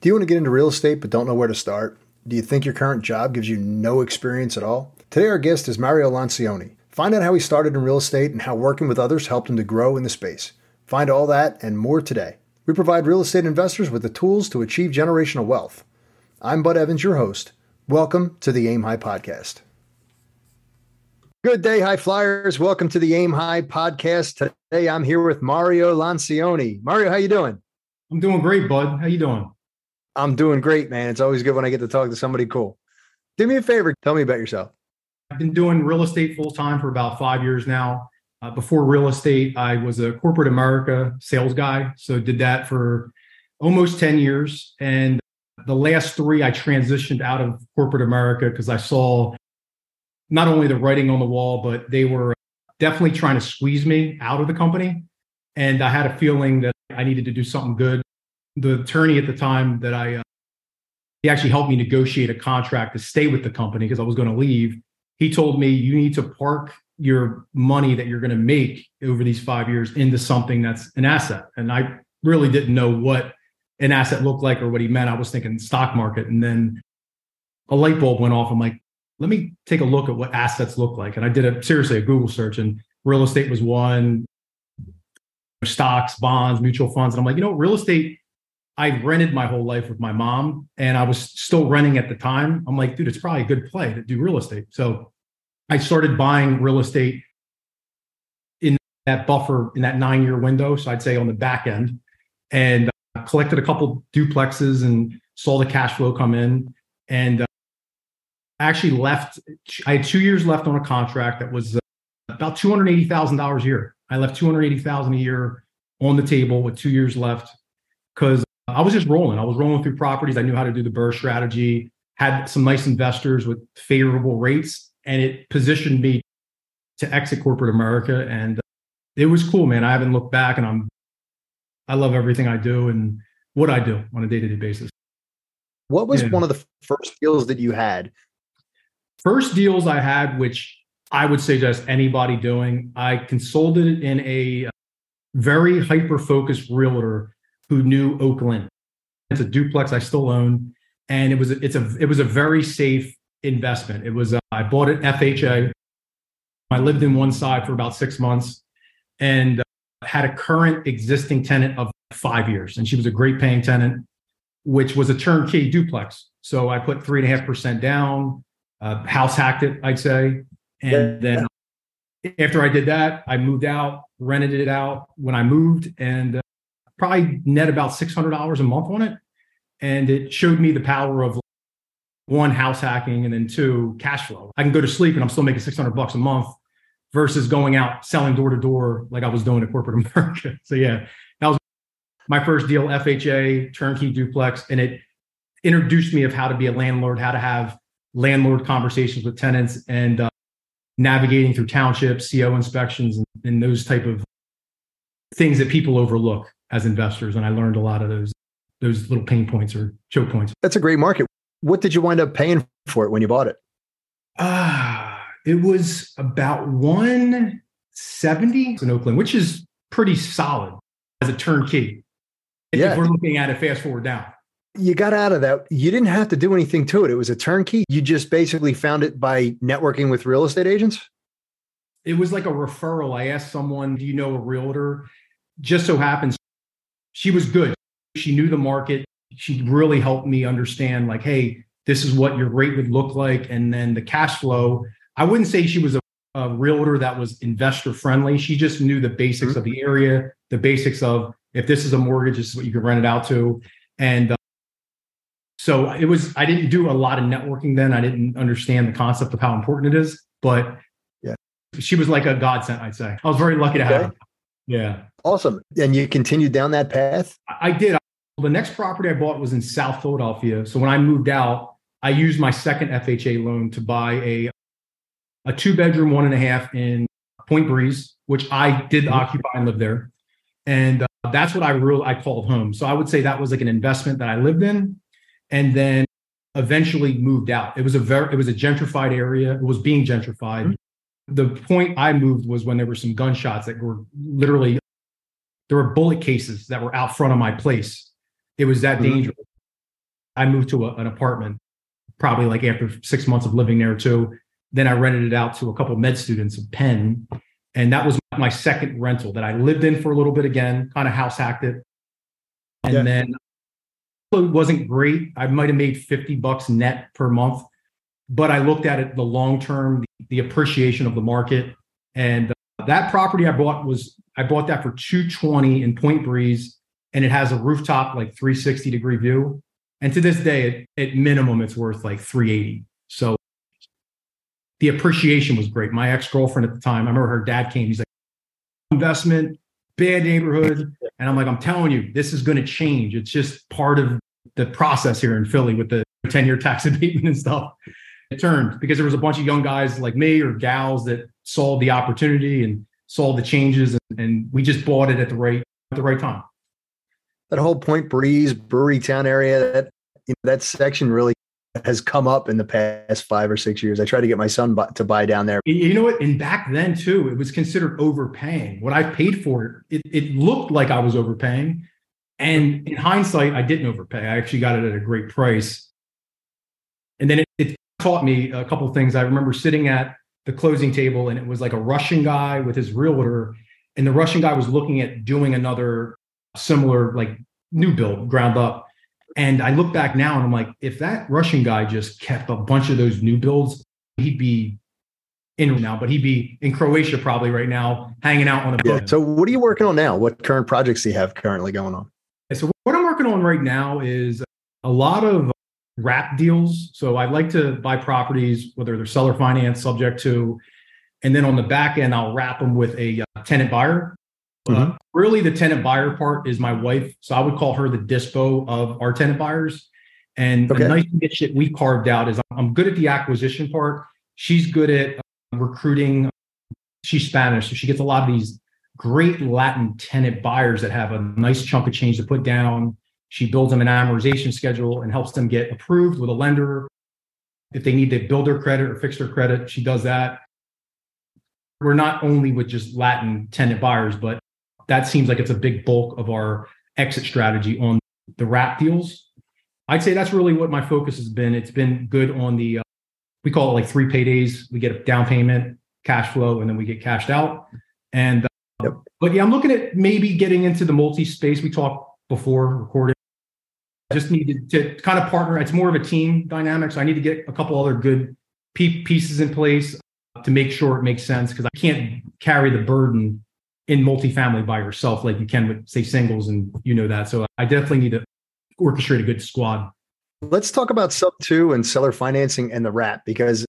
Do you want to get into real estate but don't know where to start? Do you think your current job gives you no experience at all? Today, our guest is Mario Lancioni. Find out how he started in real estate and how working with others helped him to grow in the space. Find all that and more today. We provide real estate investors with the tools to achieve generational wealth. I'm Bud Evans, your host. Welcome to the Aim High Podcast. Good day, high flyers. Welcome to the Aim High Podcast. Today, I'm here with Mario Lancioni. Mario, how you doing? I'm doing great, Bud. How you doing? I'm doing great, man. It's always good when I get to talk to somebody cool. Do me a favor. Tell me about yourself. I've been doing real estate full time for about five years now. Uh, before real estate, I was a corporate America sales guy. So did that for almost 10 years. And the last three, I transitioned out of corporate America because I saw not only the writing on the wall, but they were definitely trying to squeeze me out of the company. And I had a feeling that I needed to do something good the attorney at the time that I, uh, he actually helped me negotiate a contract to stay with the company because I was going to leave. He told me, you need to park your money that you're going to make over these five years into something that's an asset. And I really didn't know what an asset looked like or what he meant. I was thinking stock market. And then a light bulb went off. I'm like, let me take a look at what assets look like. And I did a seriously a Google search and real estate was one, stocks, bonds, mutual funds. And I'm like, you know, real estate I rented my whole life with my mom and I was still renting at the time. I'm like, dude, it's probably a good play to do real estate. So I started buying real estate in that buffer in that nine year window. So I'd say on the back end and uh, collected a couple duplexes and saw the cash flow come in. And uh, actually left, I had two years left on a contract that was uh, about $280,000 a year. I left 280,000 a year on the table with two years left because I was just rolling. I was rolling through properties. I knew how to do the BRRRR strategy, had some nice investors with favorable rates, and it positioned me to exit corporate America. And uh, it was cool, man. I haven't looked back and I'm, I love everything I do and what I do on a day to day basis. What was yeah. one of the first deals that you had? First deals I had, which I would suggest anybody doing, I consulted in a uh, very hyper focused realtor who knew Oakland. It's a duplex I still own, and it was a, it's a it was a very safe investment. It was uh, I bought it FHA. I lived in one side for about six months, and uh, had a current existing tenant of five years, and she was a great paying tenant, which was a turnkey duplex. So I put three and a half percent down, uh, house hacked it, I'd say, and then after I did that, I moved out, rented it out when I moved, and uh, probably net about $600 a month on it. And it showed me the power of one, house hacking, and then two, cash flow. I can go to sleep and I'm still making 600 bucks a month versus going out selling door to door like I was doing at corporate America. So, yeah, that was my first deal, FHA, turnkey duplex. And it introduced me of how to be a landlord, how to have landlord conversations with tenants and uh, navigating through townships, CO inspections, and, and those type of things that people overlook as investors, and I learned a lot of those those little pain points or choke points. That's a great market. What did you wind up paying for it when you bought it? Ah, uh, it was about 170 in Oakland, which is pretty solid as a turnkey. Yeah. If we're looking at it fast forward down. You got out of that. You didn't have to do anything to it. It was a turnkey. You just basically found it by networking with real estate agents? It was like a referral. I asked someone, Do you know a realtor? Just so happens she was good. She knew the market. She really helped me understand, like, hey, this is what your rate would look like. And then the cash flow. I wouldn't say she was a, a realtor that was investor friendly. She just knew the basics mm-hmm. of the area, the basics of if this is a mortgage, this is what you can rent it out to. And uh, so it was, I didn't do a lot of networking then. I didn't understand the concept of how important it is, but yeah, she was like a godsend, I'd say. I was very lucky to okay. have her. Yeah. Awesome. And you continued down that path? I did. The next property I bought was in South Philadelphia. So when I moved out, I used my second FHA loan to buy a a two bedroom, one and a half in Point Breeze, which I did mm-hmm. occupy and live there. And uh, that's what I really I called home. So I would say that was like an investment that I lived in, and then eventually moved out. It was a very it was a gentrified area. It was being gentrified. Mm-hmm. The point I moved was when there were some gunshots that were literally there were bullet cases that were out front of my place. It was that mm-hmm. dangerous. I moved to a, an apartment probably like after six months of living there too. Then I rented it out to a couple med students in Penn. And that was my second rental that I lived in for a little bit again, kind of house hacked it. And yeah. then it wasn't great. I might have made 50 bucks net per month, but I looked at it the long term, the, appreciation of the market. And uh, that property I bought was, I bought that for 220 in Point Breeze, and it has a rooftop, like 360 degree view. And to this day, at, at minimum, it's worth like 380. So the appreciation was great. My ex girlfriend at the time, I remember her dad came. He's like, investment, bad neighborhood. And I'm like, I'm telling you, this is going to change. It's just part of the process here in Philly with the 10 year tax abatement and stuff. It turned because there was a bunch of young guys like me or gals that saw the opportunity and saw the changes, and, and we just bought it at the right at the right time. That whole Point Breeze Brewery Town area, that you know, that section really has come up in the past five or six years. I tried to get my son to buy down there. You know what? And back then too, it was considered overpaying. What I paid for it, it, it looked like I was overpaying. And in hindsight, I didn't overpay. I actually got it at a great price. And then it, it taught me a couple things. I remember sitting at the closing table and it was like a Russian guy with his realtor. And the Russian guy was looking at doing another similar, like new build, ground up and I look back now and I'm like, if that Russian guy just kept a bunch of those new builds, he'd be in now, but he'd be in Croatia probably right now, hanging out on a boat. Yeah. So what are you working on now? What current projects do you have currently going on? So what I'm working on right now is a lot of wrap deals. So I like to buy properties, whether they're seller finance subject to, and then on the back end, I'll wrap them with a uh, tenant buyer. Mm-hmm. Uh, really, the tenant buyer part is my wife. So I would call her the dispo of our tenant buyers. And okay. the nice niche that we carved out is I'm good at the acquisition part. She's good at uh, recruiting. She's Spanish, so she gets a lot of these great Latin tenant buyers that have a nice chunk of change to put down. She builds them an amortization schedule and helps them get approved with a lender. If they need to build their credit or fix their credit, she does that. We're not only with just Latin tenant buyers, but that seems like it's a big bulk of our exit strategy on the wrap deals. I'd say that's really what my focus has been. It's been good on the, uh, we call it like three paydays. We get a down payment, cash flow, and then we get cashed out. And, uh, yep. but yeah, I'm looking at maybe getting into the multi space. We talked before recording. Just need to, to kind of partner. It's more of a team dynamic. So I need to get a couple other good pieces in place to make sure it makes sense because I can't carry the burden in multifamily by yourself like you can with say singles and you know that so i definitely need to orchestrate a good squad let's talk about sub two and seller financing and the wrap because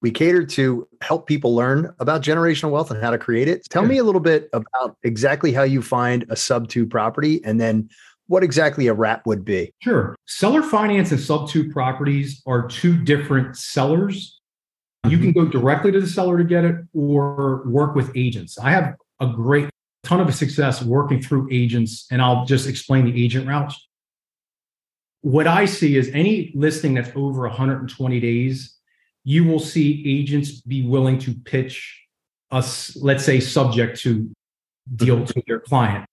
we cater to help people learn about generational wealth and how to create it tell me a little bit about exactly how you find a sub two property and then what exactly a wrap would be sure seller finance and sub two properties are two different sellers you can mm-hmm. go directly to the seller to get it or work with agents. I have a great ton of success working through agents, and I'll just explain the agent routes. What I see is any listing that's over 120 days, you will see agents be willing to pitch us, let's say, subject to deal mm-hmm. to their client.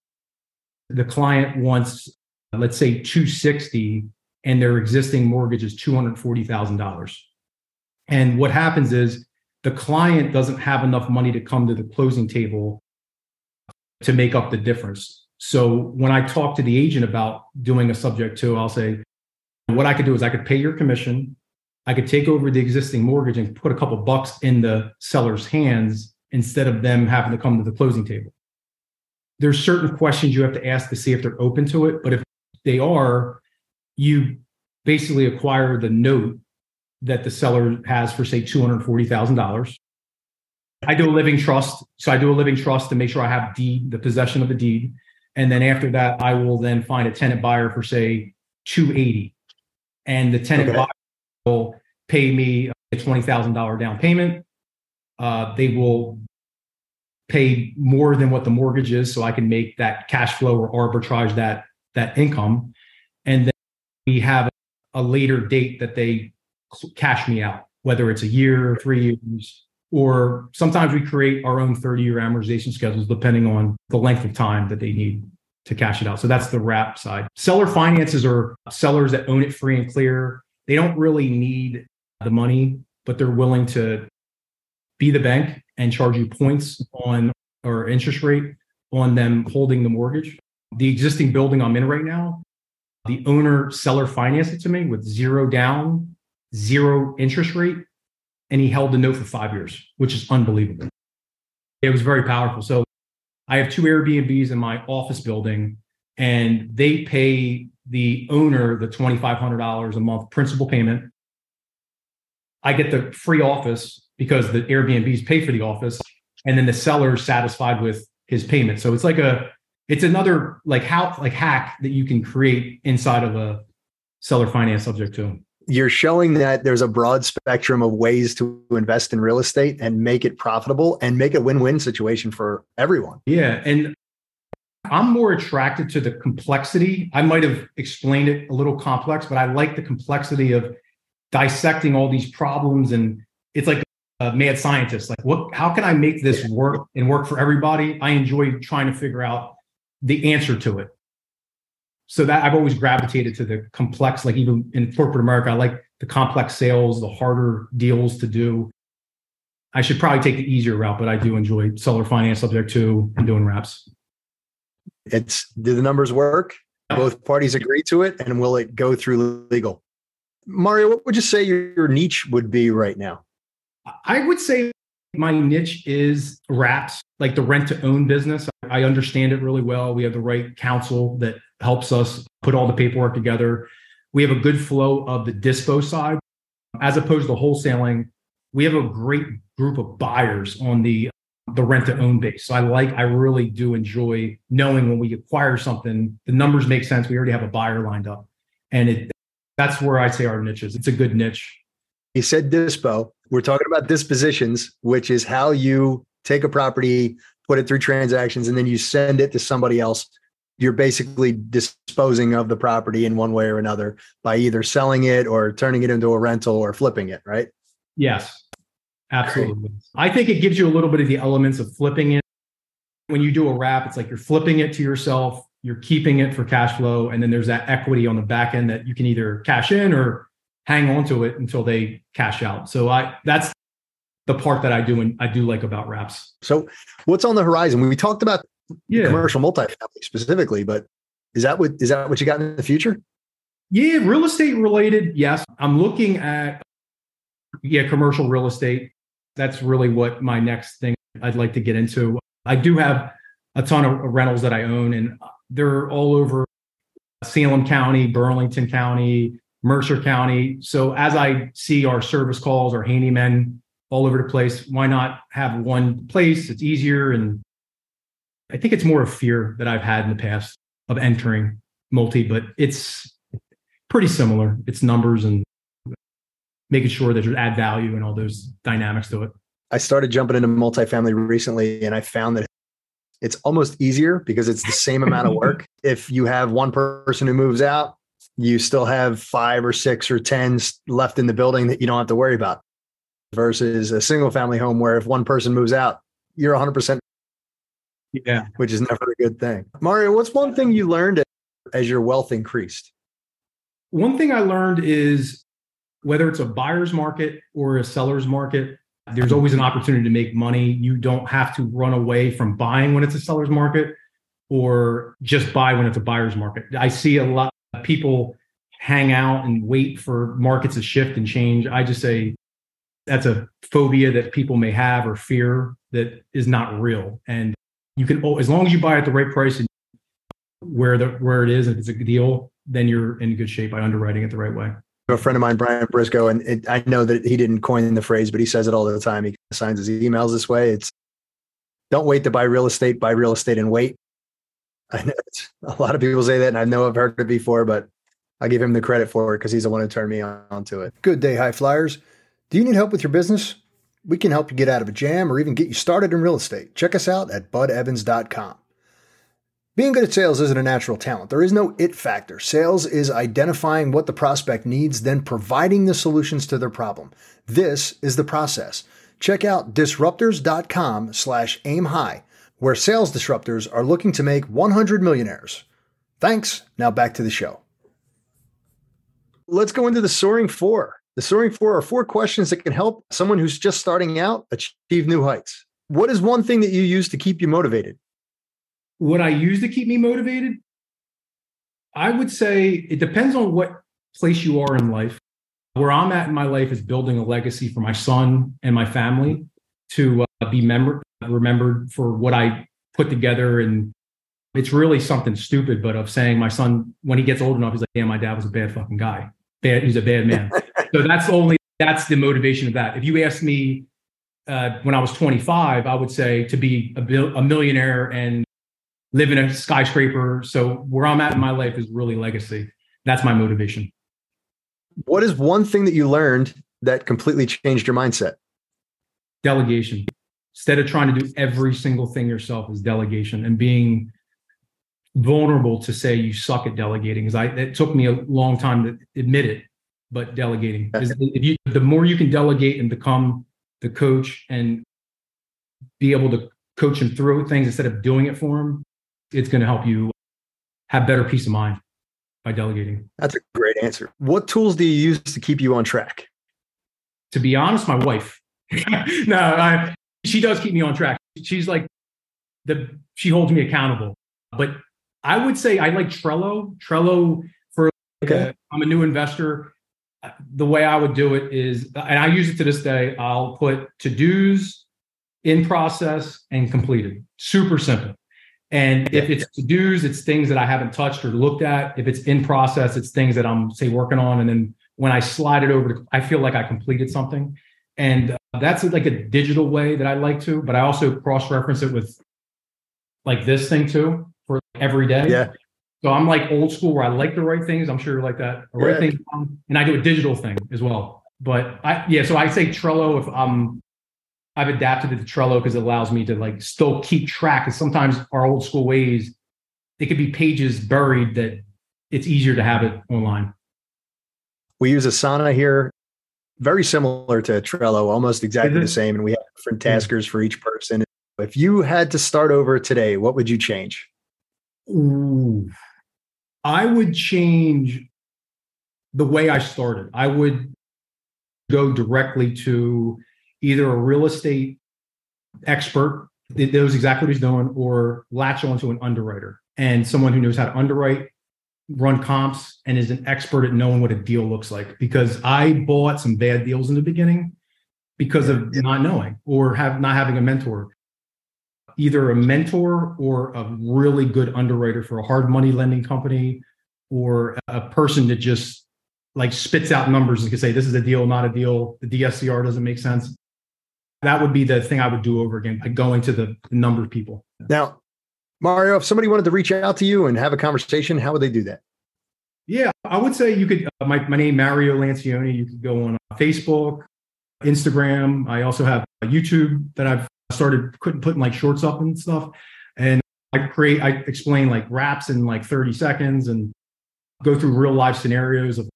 The client wants, let's say, 260, and their existing mortgage is $240,000. And what happens is the client doesn't have enough money to come to the closing table to make up the difference. So when I talk to the agent about doing a subject to, I'll say, what I could do is I could pay your commission. I could take over the existing mortgage and put a couple bucks in the seller's hands instead of them having to come to the closing table. There's certain questions you have to ask to see if they're open to it. But if they are, you basically acquire the note that the seller has for, say, $240,000. I do a living trust. So I do a living trust to make sure I have deed, the possession of the deed. And then after that, I will then find a tenant buyer for say 280. And the tenant okay. buyer will pay me a $20,000 down payment. Uh, they will pay more than what the mortgage is so I can make that cash flow or arbitrage that that income. And then we have a later date that they cash me out, whether it's a year, three years, or sometimes we create our own 30 year amortization schedules depending on the length of time that they need. to cash it out. So that's the wrap side. Seller finances are sellers that own it free and clear. They don't really need the money, but they're willing to be the bank and charge you points on or interest rate on them holding the mortgage. The existing building I'm in right now, the owner seller financed it to me with zero down, zero interest rate, and he held the note for five years, which is unbelievable. It was very powerful. So I have two Airbnbs in my office building, and they pay the owner the $2,500 a month principal payment. I get the free office because the Airbnbs pay for the office, and then the seller is satisfied with his payment. So it's like a it's another like how like hack that you can create inside of a seller finance subject to. You're showing that there's a broad spectrum of ways to invest in real estate and make it profitable and make a win-win situation for everyone. Yeah, and I'm more attracted to the complexity. I might have explained it a little complex, but I like the complexity of dissecting all these problems and it's like a mad scientist. Like what how can i make this work and work for everybody? I enjoy trying to figure out the answer to it. So that i've always gravitated to the complex like even in corporate america i like the complex sales the harder deals to do. I should probably take the easier route but i do enjoy seller finance subject too and doing wraps it's do the numbers work? Both parties agree to it? And will it go through legal? Mario what would you say your niche would be right now I would say my niche is wraps, like the rent to own business. I understand it really well. We have the right counsel that helps us put all the paperwork together. We have a good flow of the dispo side as opposed to wholesaling. We have a great group of buyers on the the rent to own base. So I like, I really do enjoy knowing when we acquire something, the numbers make sense. We already have a buyer lined up. And it that's where I say our niche is. It's a good niche. You said dispo. We're talking about dispositions, which is how you take a property, put it through transactions, and then you send it to somebody else. You're basically disposing of the property in one way or another by either selling it or turning it into a rental or flipping it, right? Yes, absolutely. I think it gives you a little bit of the elements of flipping it. When you do a wrap, it's like you're flipping it to yourself, you're keeping it for cash flow, and then there's that equity on the back end that you can either cash in or hang on to it until they cash out. So I that's the part that I do and I do like about wraps. So what's on the horizon? We talked about yeah. commercial multifamily specifically, but is that what is that what you got in the future? Yeah, real estate related. Yes. I'm looking at yeah, commercial real estate. That's really what my next thing I'd like to get into. I do have a ton of rentals that I own and they're all over Salem County, Burlington County, Mercer County. So as I see our service calls, our handymen all over the place, why not have one place? It's easier. And I think it's more of fear that I've had in the past of entering multi, but it's pretty similar. It's numbers and making sure that you add value and all those dynamics to it. I started jumping into multifamily recently and I found that it's almost easier because it's the same amount of work. if you have one person who moves out, you still have five or six or 10 left in the building that you don't have to worry about versus a single family home where if one person moves out, you're 100%. Yeah. Which is never a good thing. Mario, what's one thing you learned as your wealth increased? One thing I learned is whether it's a buyer's market or a seller's market, there's always an opportunity to make money. You don't have to run away from buying when it's a seller's market or just buy when it's a buyer's market. I see a lot people hang out and wait for markets to shift and change. I just say that's a phobia that people may have or fear that is not real. And you can, as long as you buy at the right price and where the where it is, if it's a deal, then you're in good shape by underwriting it the right way. A friend of mine, Brian Briscoe, and it, I know that he didn't coin the phrase, but he says it all the time. He signs his emails this way. It's don't wait to buy real estate, buy real estate and wait. I know a lot of people say that, and I know I've heard it before, but I give him the credit for it because he's the one who turned me on to it. Good day, high flyers. Do you need help with your business? We can help you get out of a jam or even get you started in real estate. Check us out at budevans.com. Being good at sales isn't a natural talent. There is no it factor. Sales is identifying what the prospect needs, then providing the solutions to their problem. This is the process. Check out disruptors.com slash aim high where sales disruptors are looking to make 100 millionaires. Thanks. Now back to the show. Let's go into the Soaring Four. The Soaring Four are four questions that can help someone who's just starting out achieve new heights. What is one thing that you use to keep you motivated? What I use to keep me motivated? I would say it depends on what place you are in life. Where I'm at in my life is building a legacy for my son and my family to uh, be mem- remembered for what I put together. And it's really something stupid, but of saying my son, when he gets old enough, he's like, yeah, my dad was a bad fucking guy. Bad, he's a bad man. so that's only, that's the motivation of that. If you ask me uh, when I was 25, I would say to be a, bil- a millionaire and live in a skyscraper. So where I'm at in my life is really legacy. That's my motivation. What is one thing that you learned that completely changed your mindset? Delegation. Instead of trying to do every single thing yourself, is delegation and being vulnerable to say you suck at delegating. Because I it took me a long time to admit it, but delegating. If you, the more you can delegate and become the coach and be able to coach him through things instead of doing it for him, it's going to help you have better peace of mind by delegating. That's a great answer. What tools do you use to keep you on track? To be honest, my wife. no, I, she does keep me on track. She's like the she holds me accountable. But I would say I like Trello. Trello for okay. Uh, I'm a new investor. The way I would do it is, and I use it to this day. I'll put to dos, in process, and completed. Super simple. And if it's to dos, it's things that I haven't touched or looked at. If it's in process, it's things that I'm say working on. And then when I slide it over to, I feel like I completed something. And that's like a digital way that I like to, but I also cross reference it with like this thing too for every day. Yeah. So I'm like old school where I like to write things. I'm sure you're like that. I write yeah. things and I do a digital thing as well. But I, yeah, so I say Trello if I'm I've adapted it to Trello because it allows me to like still keep track. And sometimes our old school ways, it could be pages buried that it's easier to have it online. We use Asana here, very similar to Trello, almost exactly the mm-hmm. same. And we have different taskers for each person. If you had to start over today, what would you change? Ooh, I would change the way I started. I would go directly to either a real estate expert that knows exactly what he's doing or latch onto an underwriter and someone who knows how to underwrite run comps and is an expert at knowing what a deal looks like. Because i bought some bad deals in the beginning because of not knowing or have not having a mentor. Either a mentor or a really good underwriter for a hard money lending company or a person that just like spits out numbers and can say this is a deal not a deal. The dscr doesn't make sense. That would be the thing I would do over again, like going to the, the number of people. Now, Mario, if somebody wanted to reach out to you and have a conversation, how would they do that? Yeah, I would say you could. Uh, my my name Mario Lancioni. You could go on uh, Facebook, Instagram. I also have YouTube that I've started putting like shorts up and stuff. And I create, I explain like wraps in like 30 seconds and go through real life scenarios of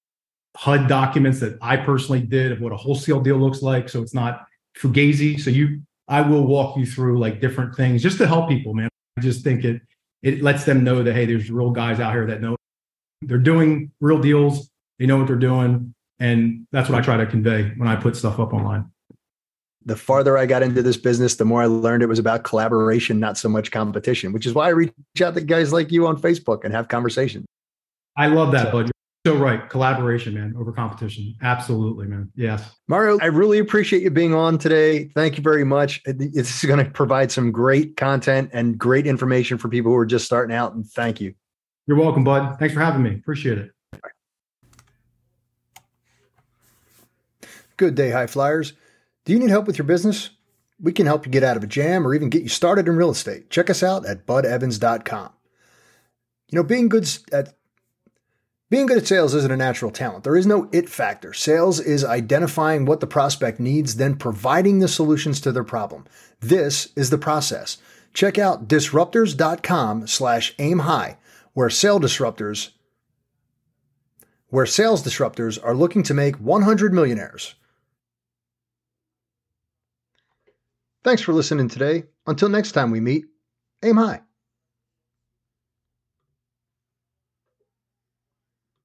HUD documents that I personally did of what a wholesale deal looks like. So it's not fugazi. So you, I will walk you through like different things just to help people, man. I just think it it lets them know that hey, there's real guys out here that know they're doing real deals. They know what they're doing, and that's what I try to convey when I put stuff up online. The farther I got into this business, the more I learned it was about collaboration, not so much competition. Which is why I reach out to guys like you on Facebook and have conversations. I love that, so, bud so right. Collaboration, man, over competition. Absolutely, man. Yes. Mario, I really appreciate you being on today. Thank you very much. It's going to provide some great content and great information for people who are just starting out. And thank you. You're welcome, bud. Thanks for having me. Appreciate it. Good day, high flyers. Do you need help with your business? We can help you get out of a jam or even get you started in real estate. Check us out at budevans.com. You know, being good at being good at sales isn't a natural talent. There is no it factor. Sales is identifying what the prospect needs, then providing the solutions to their problem. This is the process. Check out disruptors.com slash aim high, where sales disruptors where sales disruptors are looking to make 100 millionaires. Thanks for listening today. Until next time we meet, Aim high.